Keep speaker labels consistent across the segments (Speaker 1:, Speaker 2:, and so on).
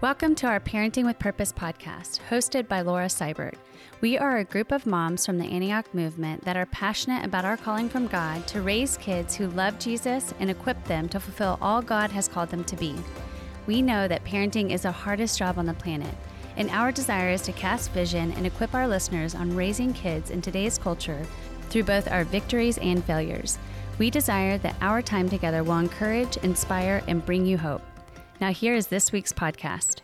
Speaker 1: Welcome to our Parenting with Purpose podcast, hosted by Laura Seibert. We are a group of moms from the Antioch movement that are passionate about our calling from God to raise kids who love Jesus and equip them to fulfill all God has called them to be. We know that parenting is the hardest job on the planet, and our desire is to cast vision and equip our listeners on raising kids in today's culture through both our victories and failures. We desire that our time together will encourage, inspire, and bring you hope. Now, here is this week's podcast.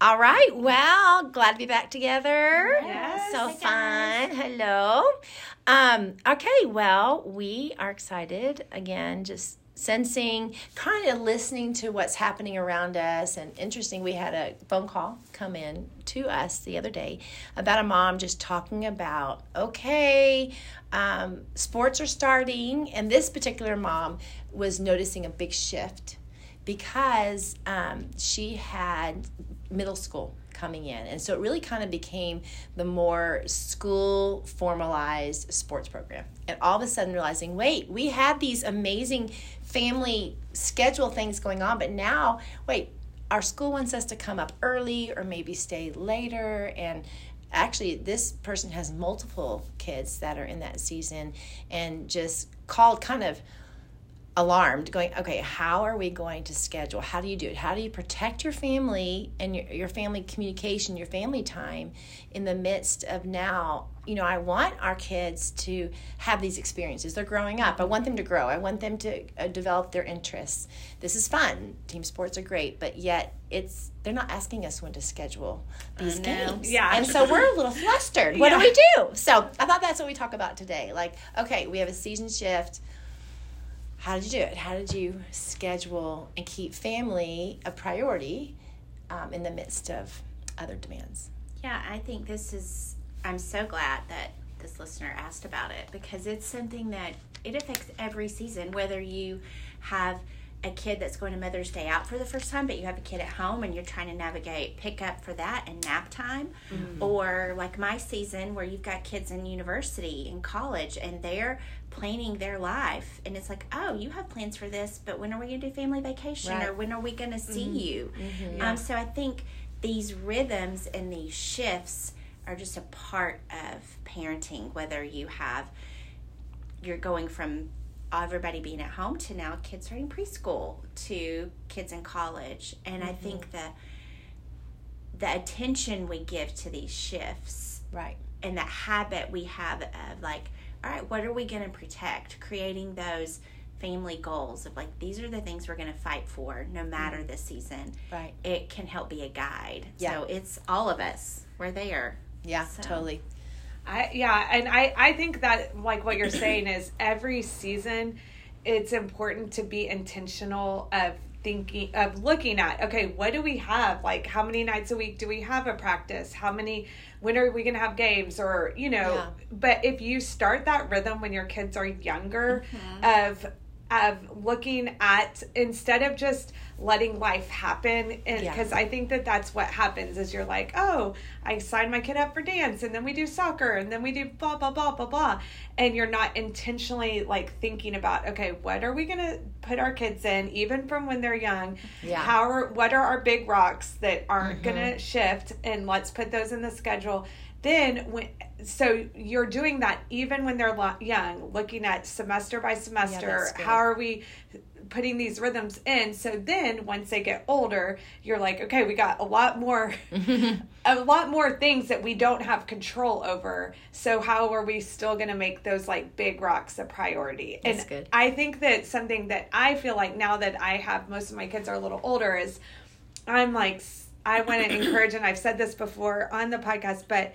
Speaker 2: All right. Well, glad to be back together.
Speaker 3: Yes.
Speaker 2: So fun. Hello. Um, okay. Well, we are excited again, just sensing, kind of listening to what's happening around us. And interesting, we had a phone call come in to us the other day about a mom just talking about, okay, um, sports are starting. And this particular mom was noticing a big shift because um, she had middle school coming in. And so it really kind of became the more school formalized sports program. And all of a sudden realizing, wait, we had these amazing family schedule things going on, but now, wait, our school wants us to come up early or maybe stay later. And actually, this person has multiple kids that are in that season and just called kind of alarmed going okay how are we going to schedule? How do you do it? How do you protect your family and your, your family communication your family time in the midst of now? You know i want our kids to have these experiences. They're growing up. I want them to grow. I want them to uh, develop their interests. This is fun. Team sports are great but yet it's they're not asking us when to schedule these games.
Speaker 3: Yeah.
Speaker 2: and so we're a little flustered. What do we do? So i thought that's what we talk about today. Like okay we have a season shift how did you do it? How did you schedule and keep family a priority um, in the midst of other demands?
Speaker 3: Yeah, I think this is, I'm so glad that this listener asked about it because it's something that it affects every season, whether you have a kid that's going to Mother's Day out for the first time, but you have a kid at home and you're trying to navigate pickup for that and nap time, mm-hmm. or like my season where you've got kids in university and college and they're planning their life, and it's like, oh, you have plans for this, but when are we going to do family vacation,
Speaker 2: Right.
Speaker 3: or when are we going to see mm-hmm. you? Mm-hmm. Um, so I think these rhythms and these shifts are just a part of parenting, whether you have you're going from everybody being at home to now kids starting preschool to kids in college and i think mm-hmm. the the attention we give to these shifts
Speaker 2: Right.
Speaker 3: and that habit we have of like all right what are we going to protect creating those family goals of like these are the things we're going to fight for no matter mm-hmm. the season
Speaker 2: Right.
Speaker 3: it can help be a guide
Speaker 2: Yeah.
Speaker 3: so it's all of us we're there
Speaker 2: Yeah,
Speaker 3: So-
Speaker 2: totally.
Speaker 4: I yeah, and I I think that like what you're saying is every season it's important to be intentional of thinking of looking at okay what do we have? Like how many nights a week do we have a practice? How many when are we going to have games? Or you know
Speaker 2: Yeah.
Speaker 4: but if you start that rhythm when your kids are younger mm-hmm. of of looking at instead of just letting life happen and
Speaker 2: Yeah.
Speaker 4: because i think that that's what happens is you're like oh i signed my kid up for dance and then we do soccer and then we do blah blah blah blah blah and you're not intentionally like thinking about okay what are we going to put our kids in even from when they're young
Speaker 2: Yeah.
Speaker 4: how are what are our big rocks that aren't going to mm-hmm. shift and let's put those in the schedule then when so you're doing that even when they're young looking at semester by semester
Speaker 2: good.
Speaker 4: how are we putting these rhythms in. So then once they get older you're like okay we got a lot more a lot more things that we don't have control over. So how are we still going to make those like big rocks a priority?
Speaker 2: That's
Speaker 4: and
Speaker 2: good.
Speaker 4: i think that something that i feel like now that i have most of my kids are a little older is i'm like i want to encourage and i've said this before on the podcast but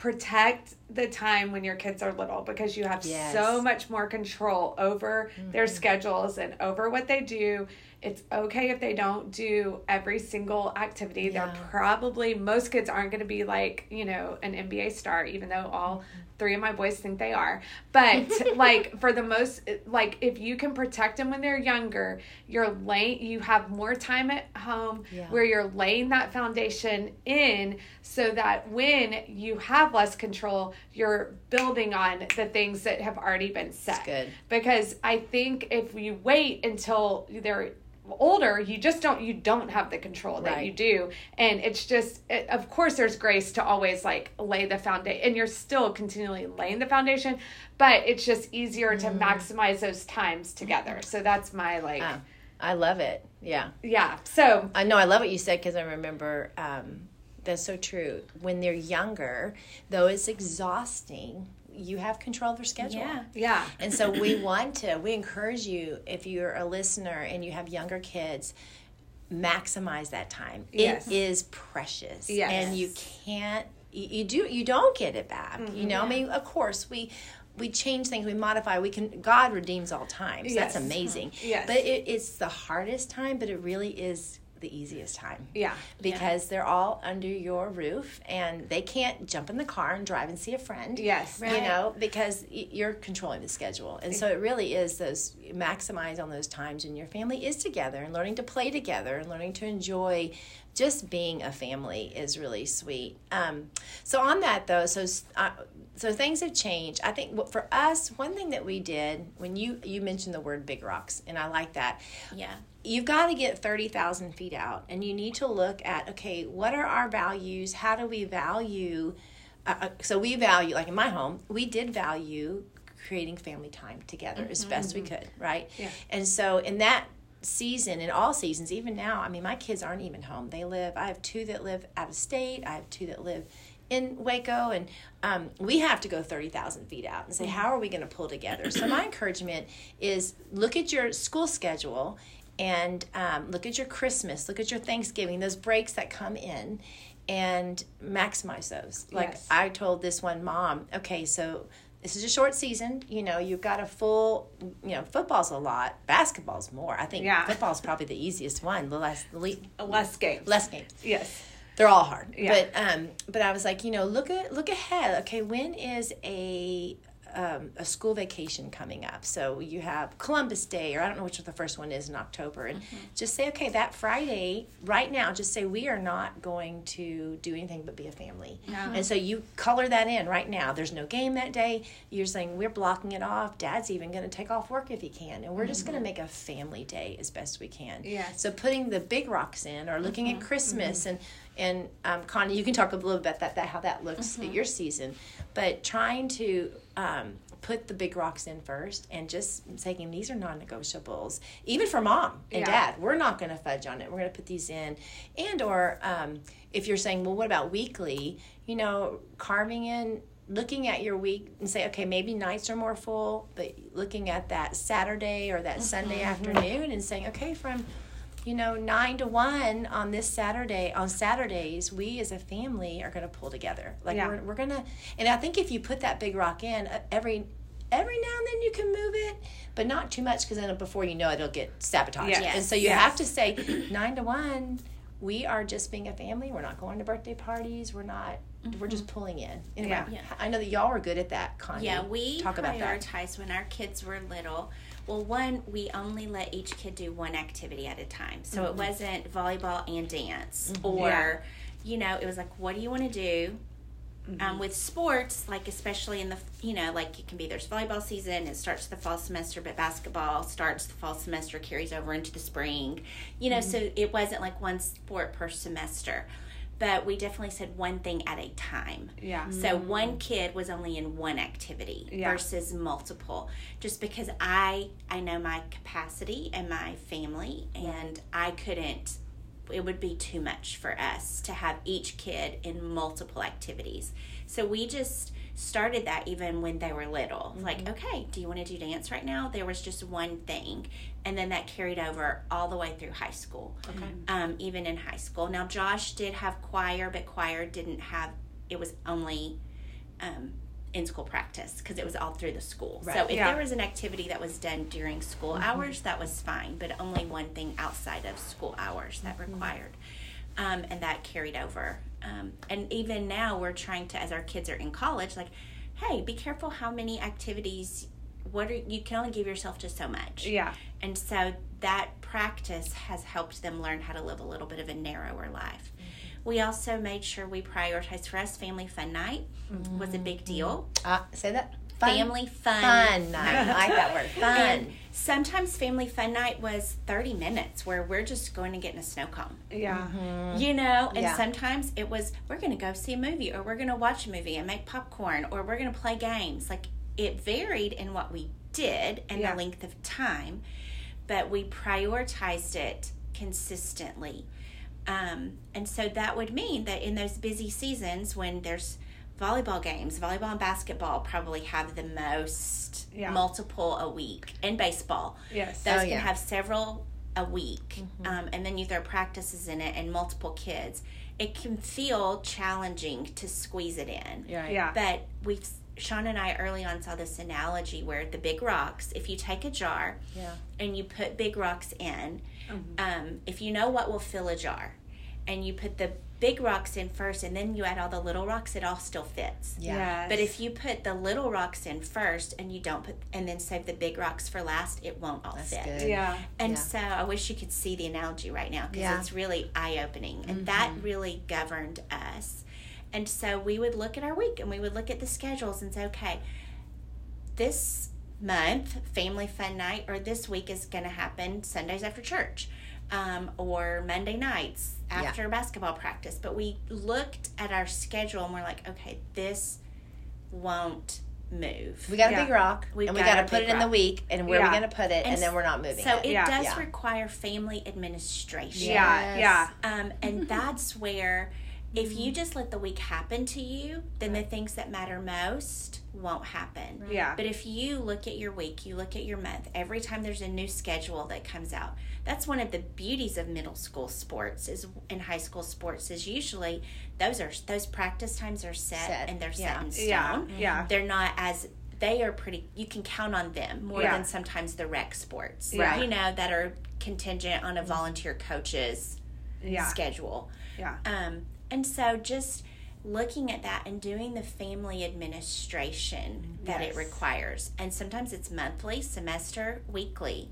Speaker 4: protect the time when your kids are little because you have
Speaker 2: Yes.
Speaker 4: so much more control over their
Speaker 2: Mm-hmm.
Speaker 4: schedules and over what they do. It's okay if they don't do every single activity. They're probably most kids aren't going to be like, you know, an NBA star even though all
Speaker 2: Mm-hmm.
Speaker 4: three of my boys think they are. But like for the most like if you can protect them when they're younger, you're laying you have more time at home
Speaker 2: Yeah.
Speaker 4: where you're laying that foundation in so that when you have less control, you're building on the things that have already been set.
Speaker 2: good.
Speaker 4: Because I think if you wait until they're older you just don't you don't have the control that
Speaker 2: Right.
Speaker 4: you do and it's just it, of course there's grace to always like lay the foundation and you're still continually laying the foundation but it's just easier to maximize those times together so that's my like
Speaker 2: Ah, I love it. Yeah.
Speaker 4: yeah so
Speaker 2: I know I love what you said because I remember um, that's so true. When they're younger, though it's exhausting, you have control of their schedule.
Speaker 3: Yeah.
Speaker 4: yeah
Speaker 2: And so we want to, we encourage you, if you're a listener and you have younger kids, maximize that time.
Speaker 4: Yes.
Speaker 2: It is precious.
Speaker 4: Yes.
Speaker 2: And you can't, you, you do, you don't get it back.
Speaker 4: Mm-hmm.
Speaker 2: You know, I mean, of course, we, we change things, we modify, we can, God redeems all times.
Speaker 4: Yes.
Speaker 2: That's amazing.
Speaker 4: Yes.
Speaker 2: But it, it's the hardest time, but it really is the easiest time
Speaker 4: yeah
Speaker 2: because they're all under your roof and they can't jump in the car and drive and see a friend.
Speaker 4: yes
Speaker 2: You know, because you're controlling the schedule. And so it really is those maximize on those times when your family is together and learning to play together and learning to enjoy just being a family is really sweet. Um, so on that though, so uh, so things have changed. I think for us, one thing that we did when you you mentioned the word big rocks, and I like that
Speaker 3: Yeah.
Speaker 2: You've got to get 30,000 feet out and you need to look at okay what are our values? How do we value uh, uh, so we value like in my home we did value creating family time together as best we could right?
Speaker 4: Yeah.
Speaker 2: and so in that season in all seasons even now i mean my kids aren't even home. They live i have two that live out of state i have two that live in Waco, and um, we have to go 30,000 feet out and say, how are we going to pull together? So, my encouragement is look at your school schedule and um, look at your Christmas, look at your Thanksgiving, those breaks that come in, and maximize those. Like
Speaker 4: Yes.
Speaker 2: I told this one mom, okay, so this is a short season. You know, you've got a full, you know, football's a lot, basketball's more. I think
Speaker 4: Yeah.
Speaker 2: football's probably the easiest one, the less, the le-
Speaker 4: less games
Speaker 2: less games
Speaker 4: yes
Speaker 2: they're all hard.
Speaker 4: Yeah.
Speaker 2: But um, but I was like, you know, look at look ahead. Okay, when is a um, a school vacation coming up? So you have Columbus Day, or I don't know which the first one is in October, and just say, okay, that Friday, right now, just say we are not going to do anything but be a family. And so you color that in right now. There's no game that day. You're saying we're blocking it off. Dad's even going to take off work if he can, and we're just going to make a family day as best we can.
Speaker 4: Yes.
Speaker 2: So putting the big rocks in, or looking
Speaker 3: Mm-hmm.
Speaker 2: at Christmas, and and um, Connie, you can talk a little bit about that, that how that looks
Speaker 3: Mm-hmm.
Speaker 2: at your season, but trying to um, put the big rocks in first, and just saying these are non-negotiables, even for mom and
Speaker 4: Yeah.
Speaker 2: dad. We're not going to fudge on it. We're going to put these in, and or um, if you're saying, well, what about weekly? You know, carving in looking at your week and say, okay, maybe nights are more full, but looking at that Saturday or that Sunday
Speaker 3: Mm-hmm.
Speaker 2: afternoon and saying, okay, from you know nine to one on this Saturday on Saturdays, we as a family are going to pull together. Like
Speaker 4: Yeah.
Speaker 2: we're we're gonna, and I think if you put that big rock in uh, every. Every now and then you can move it, but not too much because then before you know it, it'll get sabotaged.
Speaker 4: Yes.
Speaker 2: And so you
Speaker 4: Yes.
Speaker 2: have to say nine to one. We are just being a family. We're not going to birthday parties. We're not. We're just pulling in. Anyway,
Speaker 4: Yeah.
Speaker 3: Yeah.
Speaker 2: I know that y'all are good at that. Connie.
Speaker 3: Yeah, we
Speaker 2: talk about that.
Speaker 3: prioritized when our kids were little. Well, one, we only let each kid do one activity at a time. So it mm-hmm. wasn't volleyball and dance, mm-hmm. or,
Speaker 4: Yeah.
Speaker 3: you know, it was like, what do you want to do? Mm-hmm. Um, with sports, like especially in the, you know, like it can be there's volleyball season, it starts the fall semester, but basketball starts the fall semester, carries over into the spring, you know, so it wasn't like one sport per semester. But we definitely said one thing at a time.
Speaker 4: yeah
Speaker 3: So one kid was only in one activity
Speaker 4: Yeah.
Speaker 3: versus multiple, just because I I know my capacity and my family, and I couldn't. It would be too much for us to have each kid in multiple activities. So we just started that even when they were little. Like, okay, do you want to do dance right now? There was just one thing, and then that carried over all the way through high school
Speaker 2: Okay.
Speaker 3: um, even in high school. Now, Josh did have choir, but choir didn't have, it was only um, in school practice because it was all through the school. So if
Speaker 4: Yeah.
Speaker 3: there was an activity that was done during school hours, that was fine, but only one thing outside of school hours that required. Um, and that carried over. Um, and even now, we're trying to, as our kids are in college, like, hey, be careful how many activities. What are you can only give yourself to so much.
Speaker 4: yeah
Speaker 3: And so that practice has helped them learn how to live a little bit of a narrower life. We also made sure we prioritized for us family fun night was a big deal.
Speaker 2: Uh, say that. Fun-
Speaker 3: family fun,
Speaker 2: Fun night. I like that word. Fun.
Speaker 3: And sometimes family fun night was 30 minutes where we're just going to get in a snow cone.
Speaker 4: Yeah.
Speaker 3: You know, and
Speaker 2: Yeah.
Speaker 3: sometimes it was we're going to go see a movie or we're going to watch a movie and make popcorn or we're going to play games. Like it varied in what we did and
Speaker 4: Yeah.
Speaker 3: the length of time, but we prioritized it consistently. Um, and so that would mean that in those busy seasons when there's volleyball games, volleyball and basketball probably have the most
Speaker 4: Yeah.
Speaker 3: multiple a week, and baseball.
Speaker 4: Yes.
Speaker 3: Those
Speaker 2: Oh,
Speaker 3: can
Speaker 2: yeah.
Speaker 3: have several a week, um, and then you throw practices in it and multiple kids. It can feel challenging to squeeze it in.
Speaker 2: You're.
Speaker 4: Yeah.
Speaker 3: But we've Sean and I early on saw this analogy where the big rocks, if you take a jar
Speaker 2: Yeah.
Speaker 3: and you put big rocks in,
Speaker 4: Mm-hmm.
Speaker 3: um, if you know what will fill a jar, and you put the big rocks in first, and then you add all the little rocks, it all still fits.
Speaker 2: Yeah.
Speaker 4: Yes.
Speaker 3: But if you put the little rocks in first, and you don't put, and then save the big rocks for last, it won't all
Speaker 2: That's
Speaker 3: fit.
Speaker 2: good.
Speaker 4: yeah.
Speaker 3: And
Speaker 2: Yeah.
Speaker 3: so I wish you could see the analogy right now because
Speaker 2: Yeah.
Speaker 3: it's really eye opening. And mm-hmm. that really governed us. And so we would look at our week and we would look at the schedules and say, okay, this month, family fun night, or this week is going to happen Sundays after church um, or Monday nights after basketball practice. But we looked at our schedule and we're like, okay, this won't move.
Speaker 2: We got a
Speaker 4: Yeah.
Speaker 2: big rock,
Speaker 3: We've
Speaker 2: and we
Speaker 3: got
Speaker 2: got to put
Speaker 3: big
Speaker 2: it in the week, and where
Speaker 4: Yeah.
Speaker 2: are we going to put it, and,
Speaker 3: And
Speaker 2: then we're not moving
Speaker 3: so
Speaker 2: it.
Speaker 3: it
Speaker 4: Yeah.
Speaker 3: does
Speaker 2: Yeah.
Speaker 3: require family administration.
Speaker 4: Yeah.
Speaker 2: Yes.
Speaker 4: Yeah.
Speaker 3: Um, and that's where, if you just let the week happen to you, then the things that matter most won't happen.
Speaker 4: Yeah.
Speaker 3: But if you look at your week, you look at your month, every time there's a new schedule that comes out, that's one of the beauties of middle school sports is and high school sports is usually those are those practice times are set,
Speaker 2: Set.
Speaker 3: and they're
Speaker 2: Yeah.
Speaker 3: set in stone.
Speaker 4: Yeah. Yeah.
Speaker 3: They're not as they are pretty you can count on them more
Speaker 4: Yeah.
Speaker 3: than sometimes the rec sports.
Speaker 4: Right.
Speaker 3: You know, that are contingent on a volunteer coach's
Speaker 4: Yeah.
Speaker 3: schedule.
Speaker 4: Yeah.
Speaker 3: Um, and so just looking at that and doing the family administration that
Speaker 4: Yes.
Speaker 3: it requires. And sometimes it's monthly, semester, weekly.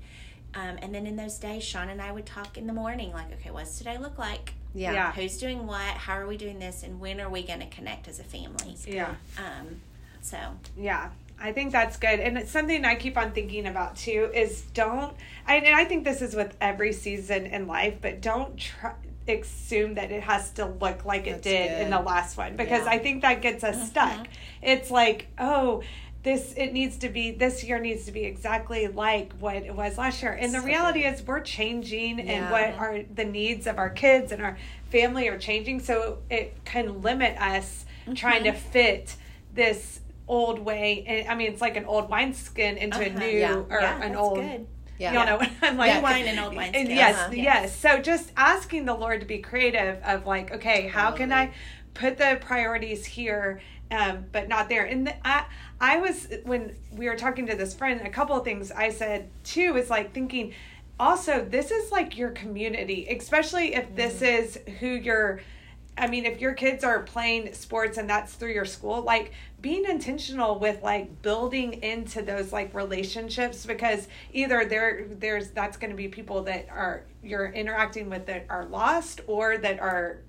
Speaker 3: Um, and then in those days, Sean and I would talk in the morning, like, okay, what's today look like?
Speaker 2: yeah.
Speaker 4: Yeah.
Speaker 3: Who's doing what? How are we doing this? And when are we going to connect as a family?
Speaker 4: Yeah.
Speaker 3: Um, so,
Speaker 4: Yeah, I think that's good. And it's something I keep on thinking about too is don't, I, and I think this is with every season in life, but don't try, assume that it has to look like it
Speaker 2: That's
Speaker 4: did in the last one because
Speaker 2: Yeah.
Speaker 4: I think that gets us stuck. It's like, oh, this it needs to be this year needs to be exactly like what it was last year and the
Speaker 2: So
Speaker 4: reality is we're changing and what are the needs of our kids and our family are changing so it can limit us trying to fit this old way and i mean it's like an old wineskin into a
Speaker 3: Uh-huh.
Speaker 4: new
Speaker 2: Yeah.
Speaker 4: or
Speaker 3: yeah,
Speaker 4: an old
Speaker 3: good.
Speaker 2: Yeah.
Speaker 4: Y'all know I'm like.
Speaker 2: Yeah.
Speaker 3: Wine and old wine
Speaker 4: And yes,
Speaker 2: Uh-huh.
Speaker 4: yes. So just asking the Lord to be creative of like, okay, how can I put the priorities here, um, but not there? And the, I, I was when we were talking to this friend, a couple of things I said too is like thinking. Also, this is like your community, especially if this is who you're. I mean, if your kids are playing sports and that's through your school, like being intentional with like building into those like relationships because either there there's that's going to be people that are you're interacting with that are lost or that are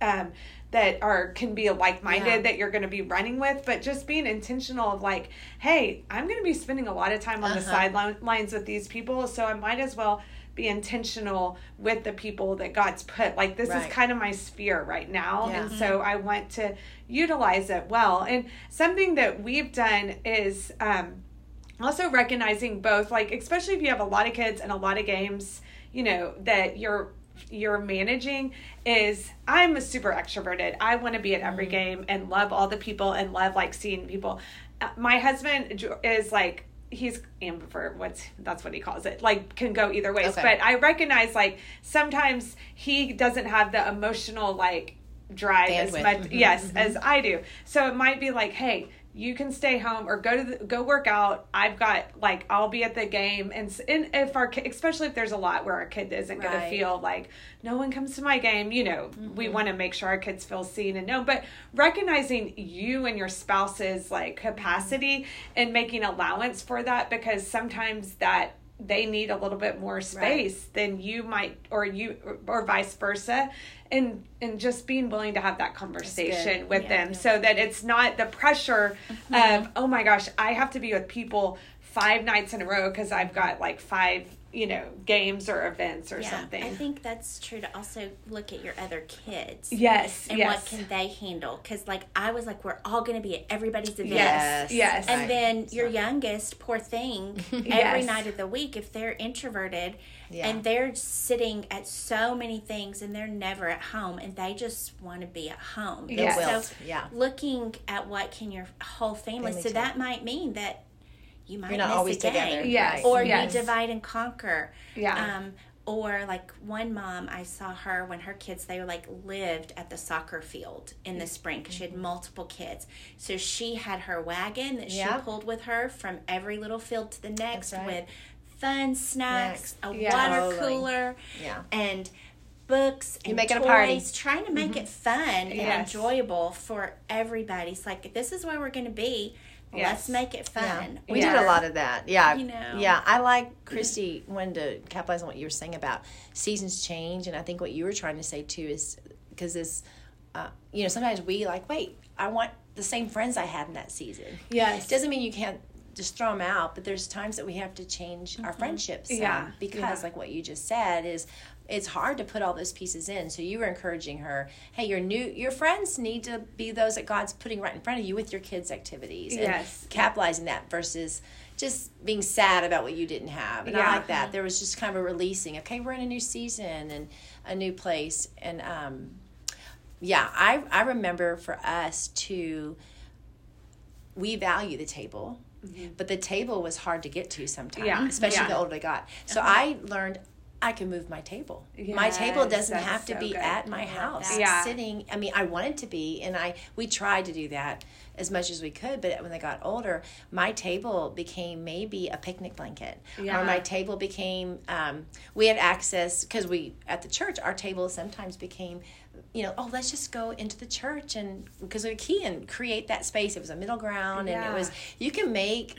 Speaker 4: um that are can be like-minded
Speaker 2: Yeah.
Speaker 4: that you're going to be running with but just being intentional of like hey i'm going to be spending a lot of time on the
Speaker 2: Uh-huh.
Speaker 4: sidelines with these people so i might as well be intentional with the people that god's put like this
Speaker 2: Right.
Speaker 4: is kind of my sphere right now.
Speaker 2: Yeah.
Speaker 4: and so i want to utilize it well. And something that we've done is um also recognizing both like especially if you have a lot of kids and a lot of games you know that you're you're managing is i'm a super extroverted. I want to be at every game and love all the people and love like seeing people. Uh, my husband is like he's ambivert what's that's what he calls it like can go either ways
Speaker 2: Okay.
Speaker 4: but i recognize like sometimes he doesn't have the emotional like drive as
Speaker 2: Bandwidth.
Speaker 4: much
Speaker 2: Mhm,
Speaker 4: yes as I do. So it might be like, hey, you can stay home or go to the, go work out. I've got like I'll be at the game, and, and if our especially if there's a lot where our kid isn't going to feel like no one comes to my game. You know, we mm-hmm. want to make sure our kids feel seen and known. But recognizing you and your spouse's like capacity mm-hmm. and making allowance for that because sometimes that they need a little bit more space than you might or you or vice versa and and just being willing to have that conversation with them so that it's not the pressure mm-hmm. of oh my gosh i have to be with people five nights in a row because i've got like five you know games or events or something
Speaker 3: I think that's true to also look at your other kids.
Speaker 4: yes
Speaker 3: And
Speaker 4: yes
Speaker 3: what can they handle? Because, like, I was like, we're all going to be at everybody's event.
Speaker 4: yes yes
Speaker 3: And then your youngest, poor thing, every
Speaker 4: Yes.
Speaker 3: night of the week, if they're introverted
Speaker 2: Yeah.
Speaker 3: and they're sitting at so many things and they're never at home and they just want to be at home. And
Speaker 4: Yes.
Speaker 2: Wilt,
Speaker 3: So
Speaker 2: yeah.
Speaker 3: looking at what can your whole family,
Speaker 2: Family
Speaker 3: so
Speaker 2: do.
Speaker 3: that might mean that you might
Speaker 2: You're not
Speaker 3: miss
Speaker 2: always
Speaker 3: a game.
Speaker 2: together.
Speaker 4: Yes.
Speaker 3: Or
Speaker 4: Yes.
Speaker 3: you divide and conquer.
Speaker 4: Yeah.
Speaker 3: Um, or like one mom, I saw her when her kids they were like lived at the soccer field in the spring because she
Speaker 2: Mm-hmm.
Speaker 3: had multiple kids. So she had her wagon that
Speaker 2: Yeah.
Speaker 3: she pulled with her from every little field to the next
Speaker 2: right.
Speaker 3: with fun snacks, a
Speaker 4: Yeah.
Speaker 3: water cooler,
Speaker 2: Yeah.
Speaker 3: and books and
Speaker 2: making a
Speaker 3: toys,
Speaker 2: party.
Speaker 3: trying to make it fun and enjoyable for everybody. It's like this is where we're going to be.
Speaker 4: Yes.
Speaker 3: Let's make it
Speaker 2: Yeah.
Speaker 3: fun.
Speaker 2: We
Speaker 4: Yeah.
Speaker 2: did a lot of that. Yeah.
Speaker 3: You know.
Speaker 2: Yeah. I like Christy wanted to capitalize on what you were saying about seasons change. And I think what you were trying to say too is because this, uh, you know, sometimes we like, wait, I want the same friends I had in that season.
Speaker 4: Yes.
Speaker 2: Doesn't mean you can't just throw them out, but there's times that we have to change our friendships.
Speaker 4: Yeah.
Speaker 2: because,
Speaker 4: Yeah.
Speaker 2: like what you just said, is it's hard to put all those pieces in. So you were encouraging her, hey, your new your friends need to be those that God's putting right in front of you with your kids' activities. And
Speaker 4: Yes.
Speaker 2: capitalizing that versus just being sad about what you didn't have. And I like that. There was just kind of a releasing. Okay, we're in a new season and a new place. And um, yeah, I I remember for us to we value the table. But the table was hard to get to sometimes,
Speaker 4: Yeah.
Speaker 2: especially
Speaker 4: Yeah.
Speaker 2: the older I got. So I learned I can move my table. my table doesn't have to
Speaker 4: so
Speaker 2: be
Speaker 4: good.
Speaker 2: at my house.
Speaker 4: Yeah.
Speaker 2: sitting. I mean, I wanted to be, and I we tried to do that as much as we could. But when they got older, my table became maybe a picnic blanket,
Speaker 4: Yeah.
Speaker 2: or my table became. Um, we had access because we at the church. Our table sometimes became. You know, oh, let's just go into the church and because of the key and create that space. It was a middle ground, and it was you can make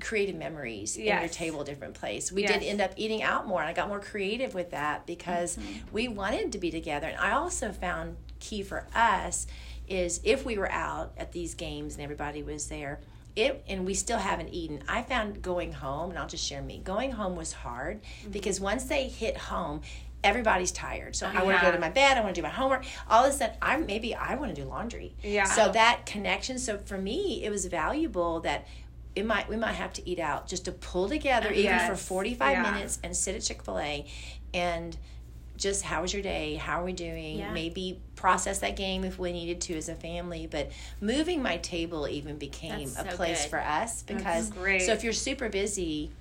Speaker 2: creative memories in your table different place. We
Speaker 4: Yes.
Speaker 2: did end up eating out more and I got more creative with that because
Speaker 4: Mm-hmm.
Speaker 2: we wanted to be together. And I also found key for us is if we were out at these games and everybody was there, it and we still haven't eaten. I found going home, and I'll just share me. Going home was hard
Speaker 4: Mm-hmm.
Speaker 2: because once they hit home, everybody's tired. So I want to go to my bed. I want to do my homework. All of a sudden, I maybe I want to do laundry.
Speaker 4: Yeah.
Speaker 2: So that connection. So for me, it was valuable that it might we might have to eat out just to pull together even for 45
Speaker 4: Yeah.
Speaker 2: minutes and sit at chick-fil-a and just how was your day how are we doing
Speaker 3: Yeah.
Speaker 2: maybe process that game if we needed to as a family but moving my table even became
Speaker 3: That's
Speaker 2: a
Speaker 3: so
Speaker 2: place
Speaker 3: good.
Speaker 2: for us because so if you're super busy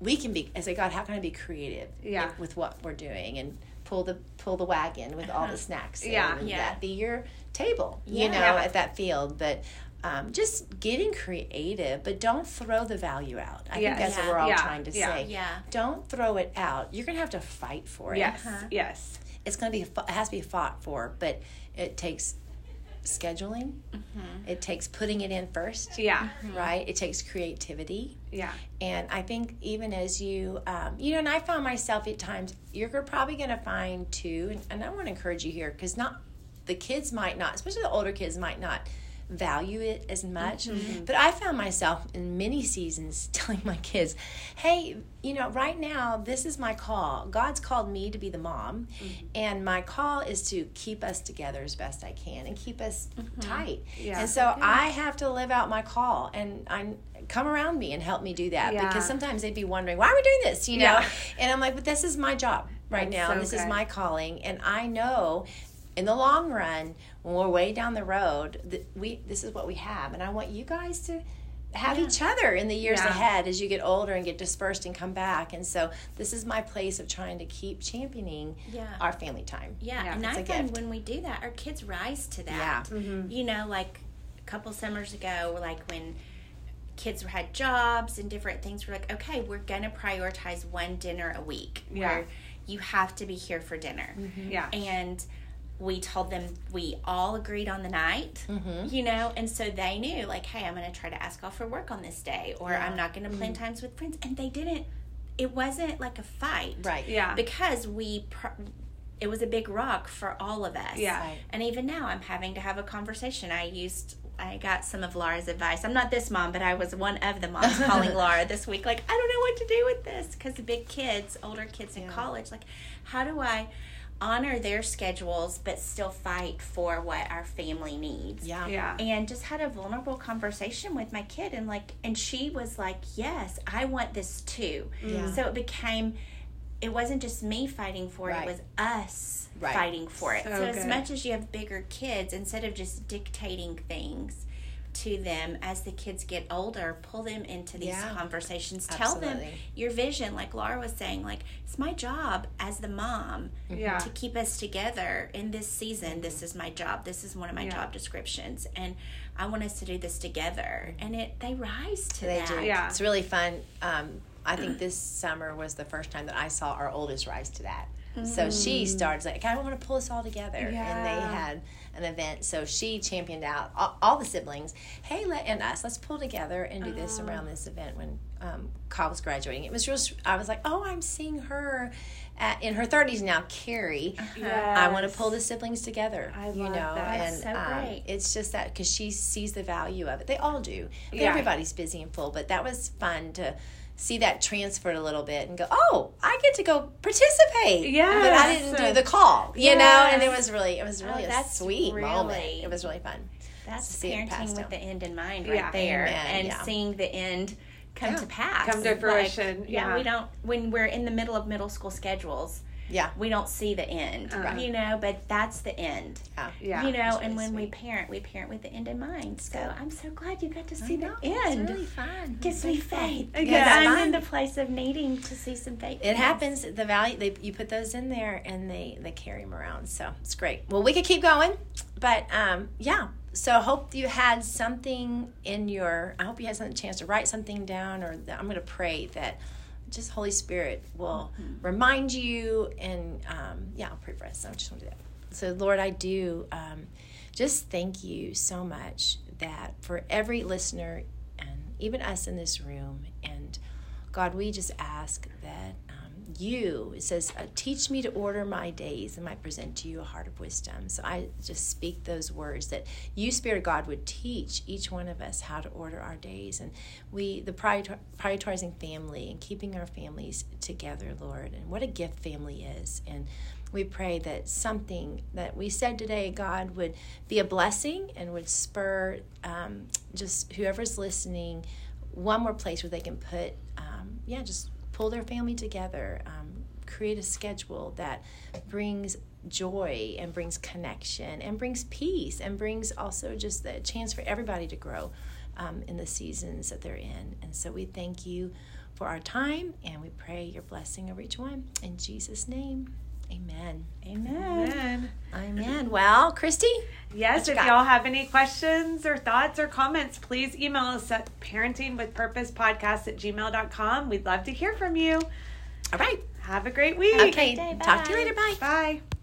Speaker 2: we can be I say God how can I be creative
Speaker 4: Yeah.
Speaker 2: with what we're doing and pull the pull the wagon with all the snacks
Speaker 4: Yeah.
Speaker 2: and
Speaker 3: Yeah.
Speaker 2: that be your table you
Speaker 3: Yeah.
Speaker 2: know
Speaker 4: Yeah.
Speaker 2: at that field but um, just getting creative but don't throw the value out i
Speaker 4: Yes.
Speaker 2: think that's
Speaker 3: Yeah.
Speaker 2: what we're all
Speaker 4: Yeah.
Speaker 2: trying to
Speaker 4: Yeah.
Speaker 2: say
Speaker 3: Yeah.
Speaker 2: don't throw it out you're gonna have to fight for it
Speaker 4: Yes. Yes.
Speaker 2: it's gonna be it has to be fought for but it takes scheduling. It takes putting it in first
Speaker 4: Yeah.
Speaker 2: right? It takes creativity.
Speaker 4: Yeah.
Speaker 2: and I think even as you, um, you know, and I found myself at times, you're probably going to find too, and, and I want to encourage you here because not the kids might not, especially the older kids might not value it as much. Mm-hmm. Mm-hmm. But I found myself in many seasons telling my kids, hey, you know, right now, this is my call. God's called me to be the mom, mm-hmm. and my call is to keep us together as best I can and keep us tight.
Speaker 4: Yeah.
Speaker 2: And so I have to live out my call, and I come around me and help me do that
Speaker 4: Yeah.
Speaker 2: because sometimes they'd be wondering why are we doing this, you know? And I'm like, but this is my job right
Speaker 4: That's
Speaker 2: now.
Speaker 4: so
Speaker 2: this is my calling, and I know in the long run when we're way down the road that we this is what we have and i want you guys to have each other in the years
Speaker 4: Yeah.
Speaker 2: ahead as you get older and get dispersed and come back and so this is my place of trying to keep championing
Speaker 3: Yeah.
Speaker 2: our family time
Speaker 3: Yeah,
Speaker 4: Yeah,
Speaker 3: and
Speaker 2: it's
Speaker 3: I
Speaker 2: a
Speaker 3: find
Speaker 2: gift.
Speaker 3: when we do that, our kids rise to that.
Speaker 2: Yeah.
Speaker 3: that. You know, like a couple summers ago, like when kids had jobs and different things, we're like, okay, we're gonna prioritize one dinner a week
Speaker 4: Yeah.
Speaker 3: where you have to be here for dinner. Mm-hmm.
Speaker 4: Yeah.
Speaker 3: And we told them we all agreed on the night, mm-hmm. you know, and so they knew, like, hey, I'm gonna try to ask off for work on this day, or I'm not gonna plan mm-hmm. times with friends, and they didn't it wasn't like a fight.
Speaker 2: Right.
Speaker 4: Yeah.
Speaker 3: Because we, pr- it was a big rock for all of us.
Speaker 4: Yeah.
Speaker 2: Right.
Speaker 3: And even now, I'm having to have a conversation. I used, I got some of Laura's advice. I'm not this mom, but I was one of the moms calling Laura this week, like, I don't know what to do with this. Because the big kids, older kids in
Speaker 2: Yeah.
Speaker 3: college, like, how do I honor their schedules but still fight for what our family needs?
Speaker 2: Yeah.
Speaker 4: Yeah.
Speaker 3: and just had a vulnerable conversation with my kid and like and she was like yes i want this too
Speaker 2: Yeah.
Speaker 3: so it became it wasn't just me fighting for it
Speaker 2: Right.
Speaker 3: it was us
Speaker 2: Right.
Speaker 3: fighting for it
Speaker 4: So
Speaker 3: so, as much as you have bigger kids instead of just dictating things to them as the kids get older pull them into these
Speaker 2: Yeah.
Speaker 3: conversations tell them your vision like laura was saying like it's my job as the mom
Speaker 4: Yeah.
Speaker 3: to keep us together in this season. This is my job. This is one of my
Speaker 4: Yeah.
Speaker 3: job descriptions, and I want us to do this together. And it they rise to
Speaker 2: They
Speaker 3: that.
Speaker 2: do.
Speaker 4: Yeah.
Speaker 2: It's really fun. Um, I think this summer was the first time that I saw our oldest rise to that. So she starts like, I want to pull us all together, and they had an event. So she championed out all, all the siblings. Hey, let and us let's pull together and do this around this event when um, Kyle was graduating. It was just I was like, oh, I'm seeing her at, in her 30s now, Carrie. I want to pull the siblings together.
Speaker 4: I
Speaker 2: you
Speaker 4: love
Speaker 2: know,
Speaker 4: that.
Speaker 2: and
Speaker 3: So
Speaker 2: um, it's just that because she sees the value of it. They all do.
Speaker 4: Yeah.
Speaker 2: Everybody's busy and full, but that was fun to see that transferred a little bit and go, oh, I get to go participate.
Speaker 4: Yeah,
Speaker 2: but I didn't do the call. You know, and it was really, it was oh, really a
Speaker 3: Oh, that's
Speaker 2: sweet moment. It was really fun.
Speaker 3: That's
Speaker 2: To see it
Speaker 3: parenting with
Speaker 2: down.
Speaker 3: the end in mind,
Speaker 4: Yeah.
Speaker 3: right there,
Speaker 2: Amen,
Speaker 3: and
Speaker 2: yeah.
Speaker 3: seeing the end come
Speaker 2: Yeah.
Speaker 3: to pass,
Speaker 4: Come to
Speaker 3: Like,
Speaker 4: fruition,
Speaker 3: yeah,
Speaker 4: yeah.
Speaker 3: we don't when we're in the middle of middle school schedules.
Speaker 2: Yeah.
Speaker 3: We don't see the end,
Speaker 4: Right.
Speaker 3: you know, but that's the end.
Speaker 2: Yeah.
Speaker 4: Yeah.
Speaker 3: you know,
Speaker 2: It's
Speaker 3: and
Speaker 2: really
Speaker 3: when we parent, we parent with the end in mind. So. I'm so glad you got to see the end.
Speaker 2: It's really fun.
Speaker 3: gives me faith because
Speaker 4: Yeah,
Speaker 3: I'm
Speaker 2: fun.
Speaker 3: in the place of needing to see some faith.
Speaker 2: It happens. The value they you put those in there and they they carry them around. So it's great. Well, we could keep going, but um, yeah. So hope you had something in your. I hope you had some chance to write something down, or that I'm going to pray that just Holy Spirit will remind you. And um, yeah, I'll pray for us. So I just want to do that. So Lord, I do um, just thank you so much that for every listener and even us in this room and God, we just ask that you, it says, uh, teach me to order my days and might present to you a heart of wisdom. So I just speak those words that you, Spirit of God, would teach each one of us how to order our days. And we, the prioritizing family and keeping our families together, Lord. And what a gift family is. And we pray that something that we said today, God, would be a blessing and would spur um, just whoever's listening one more place where they can put, um, yeah, just pull their family together, um, create a schedule that brings joy and brings connection and brings peace and brings also just the chance for everybody to grow um, in the seasons that they're in. And so we thank you for our time and we pray your blessing over each one. In Jesus' name, amen.
Speaker 3: Amen.
Speaker 4: Amen.
Speaker 2: Amen. Well, Christy?
Speaker 4: Yes, if y'all have any questions or thoughts or comments, please email us at parentingwithpurposepodcast at gmail.com. We'd love to hear from you.
Speaker 2: All right.
Speaker 4: Have a great week.
Speaker 2: Okay.
Speaker 3: day.
Speaker 2: Talk to you later. Bye.
Speaker 4: Bye.